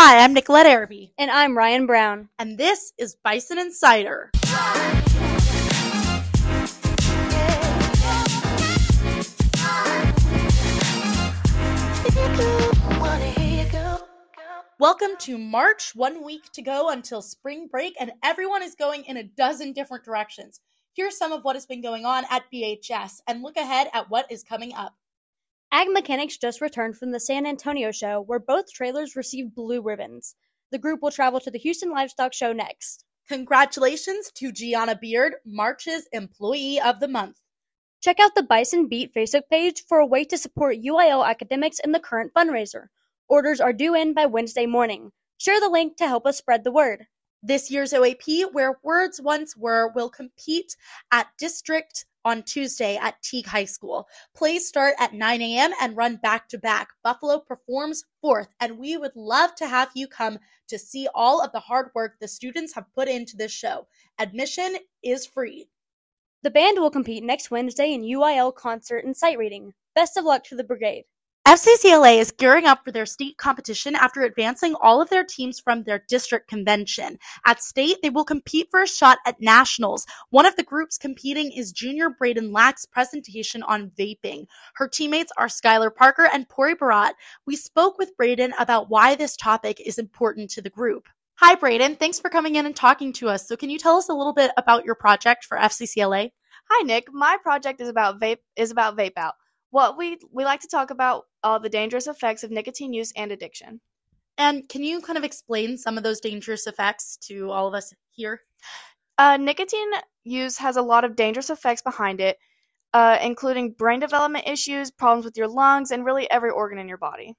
Hi, I'm Nicolette Araby. And I'm Ryan Brown. And this is Bison Insider. Welcome to March, one week to go until spring break, and everyone is going in a dozen different directions. Here's some of what has been going on at BHS, and look ahead at what is coming up. Ag Mechanics just returned from the San Antonio show, where both trailers received blue ribbons. The group will travel to the Houston Livestock Show next. Congratulations to Gianna Beard, March's Employee of the Month. Check out the Bison Beat Facebook page for a way to support UIL academics in the current fundraiser. Orders are due in by Wednesday morning. Share the link to help us spread the word. This year's OAP, where words once were, will compete at district on Tuesday at Teague High School. Plays start at 9 a.m. and run back to back. Buffalo performs fourth, and we would love to have you come to see all of the hard work the students have put into this show. Admission is free. The band will compete next Wednesday in UIL concert and sight reading. Best of luck to the brigade. FCCLA is gearing up for their state competition after advancing all of their teams from their district convention. At state, they will compete for a shot at nationals. One of the groups competing is junior Bradyn Lack's presentation on vaping. Her teammates are Skylar Parker and Pori Barat. We spoke with Bradyn about why this topic is important to the group. Hi, Bradyn. Thanks for coming in and talking to us. So, can you tell us a little bit about your project for FCCLA? Hi, Nick. My project is about vape is about vape out. What we we like to talk about all the dangerous effects of nicotine use and addiction. And can you kind of explain some of those dangerous effects to all of us here? Uh, nicotine use has a lot of dangerous effects behind it, uh, including brain development issues, problems with your lungs, and really every organ in your body.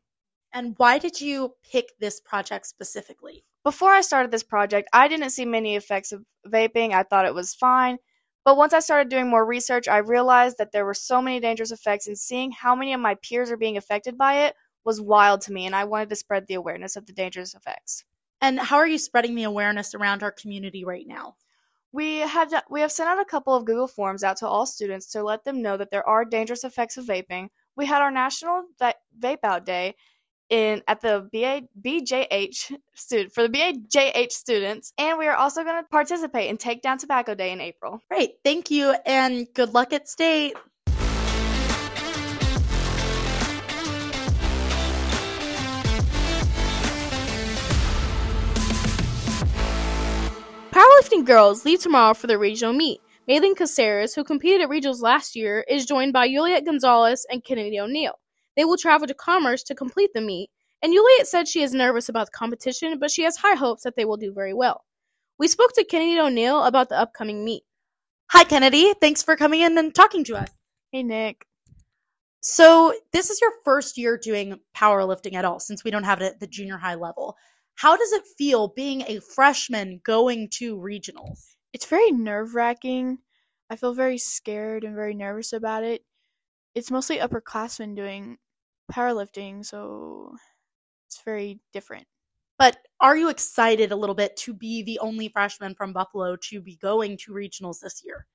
And why did you pick this project specifically? Before I started this project, I didn't see many effects of vaping. I thought it was fine. But once I started doing more research, I realized that there were so many dangerous effects, and seeing how many of my peers are being affected by it was wild to me, and I wanted to spread the awareness of the dangerous effects. And how are you spreading the awareness around our community right now? We have we have sent out a couple of Google Forms out to all students to let them know that there are dangerous effects of vaping. We had our National Vape Out Day, in at the BA, BJH student for the BAJH students, and we are also going to participate in Take Down Tobacco Day in April. Great, thank you, and good luck at state. Powerlifting girls leave tomorrow for the regional meet. Maylene Caceres, who competed at regionals last year, is joined by Juliet Gonzalez and Kenadi Neal. They will travel to Commerce to complete the meet, and Juliet said she is nervous about the competition, but she has high hopes that they will do very well. We spoke to Kenadi Neal about the upcoming meet. Hi, Kenadi. Thanks for coming in and talking to us. Hey, Nick. So, this is your first year doing powerlifting at all since we don't have it at the junior high level. How does it feel being a freshman going to regionals? It's very nerve wracking. I feel very scared and very nervous about it. It's mostly upperclassmen doing powerlifting, so it's very different. But are you excited a little bit to be the only freshman from Buffalo to be going to regionals this year?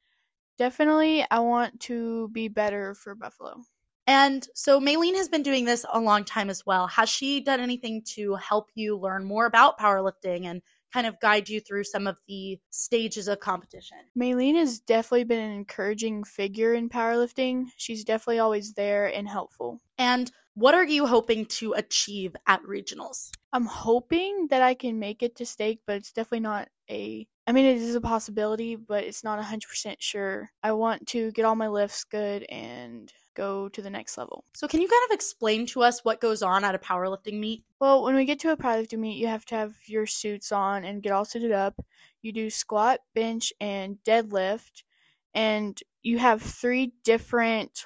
Definitely, I want to be better for Buffalo. And so Maylene has been doing this a long time as well. Has she done anything to help you learn more about powerlifting and kind of guide you through some of the stages of competition? Maylene has definitely been an encouraging figure in powerlifting. She's definitely always there and helpful. And what are you hoping to achieve at regionals? I'm hoping that I can make it to stake, but it's definitely not a I mean it is a possibility, but it's not 100% sure. I want to get all my lifts good and go to the next level. So can you kind of explain to us what goes on at a powerlifting meet? Well, when we get to a powerlifting meet, you have to have your suits on and get all suited up. You do squat, bench, and deadlift, and you have three different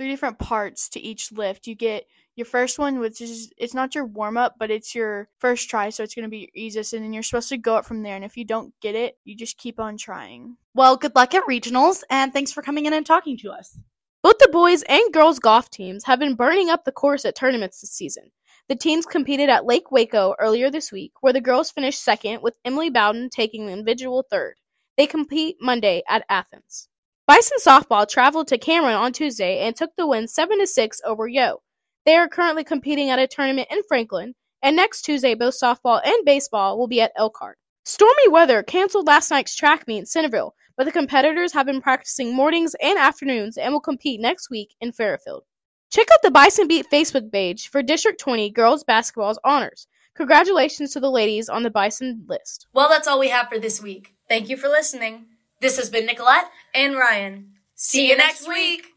three different parts to each lift. You get your first one, which is it's not your warm up, but it's your first try, so it's going to be your easiest, and then you're supposed to go up from there. And if you don't get it, you just keep on trying. Well, good luck at regionals, and thanks for coming in and talking to us. Both the boys and girls golf teams have been burning up the course at tournaments this season. The teams competed at Lake Waco earlier this week, where the girls finished second, with Emily Bowden taking the individual third. They compete Monday at Athens. Bison softball traveled to Cameron on Tuesday and took the win 7 to 6 over Yo. They are currently competing at a tournament in Franklin And next Tuesday, both softball and baseball will be at Elkhart. Stormy weather canceled last night's track meet in Centerville, but the competitors have been practicing mornings and afternoons and will compete next week in Fairfield. Check out the Bison Beat Facebook page for District 20 girls basketball's honors. Congratulations to the ladies on the Bison list. Well, that's all we have for this week. Thank you for listening. This has been Nicolette and Ryan. See you next week.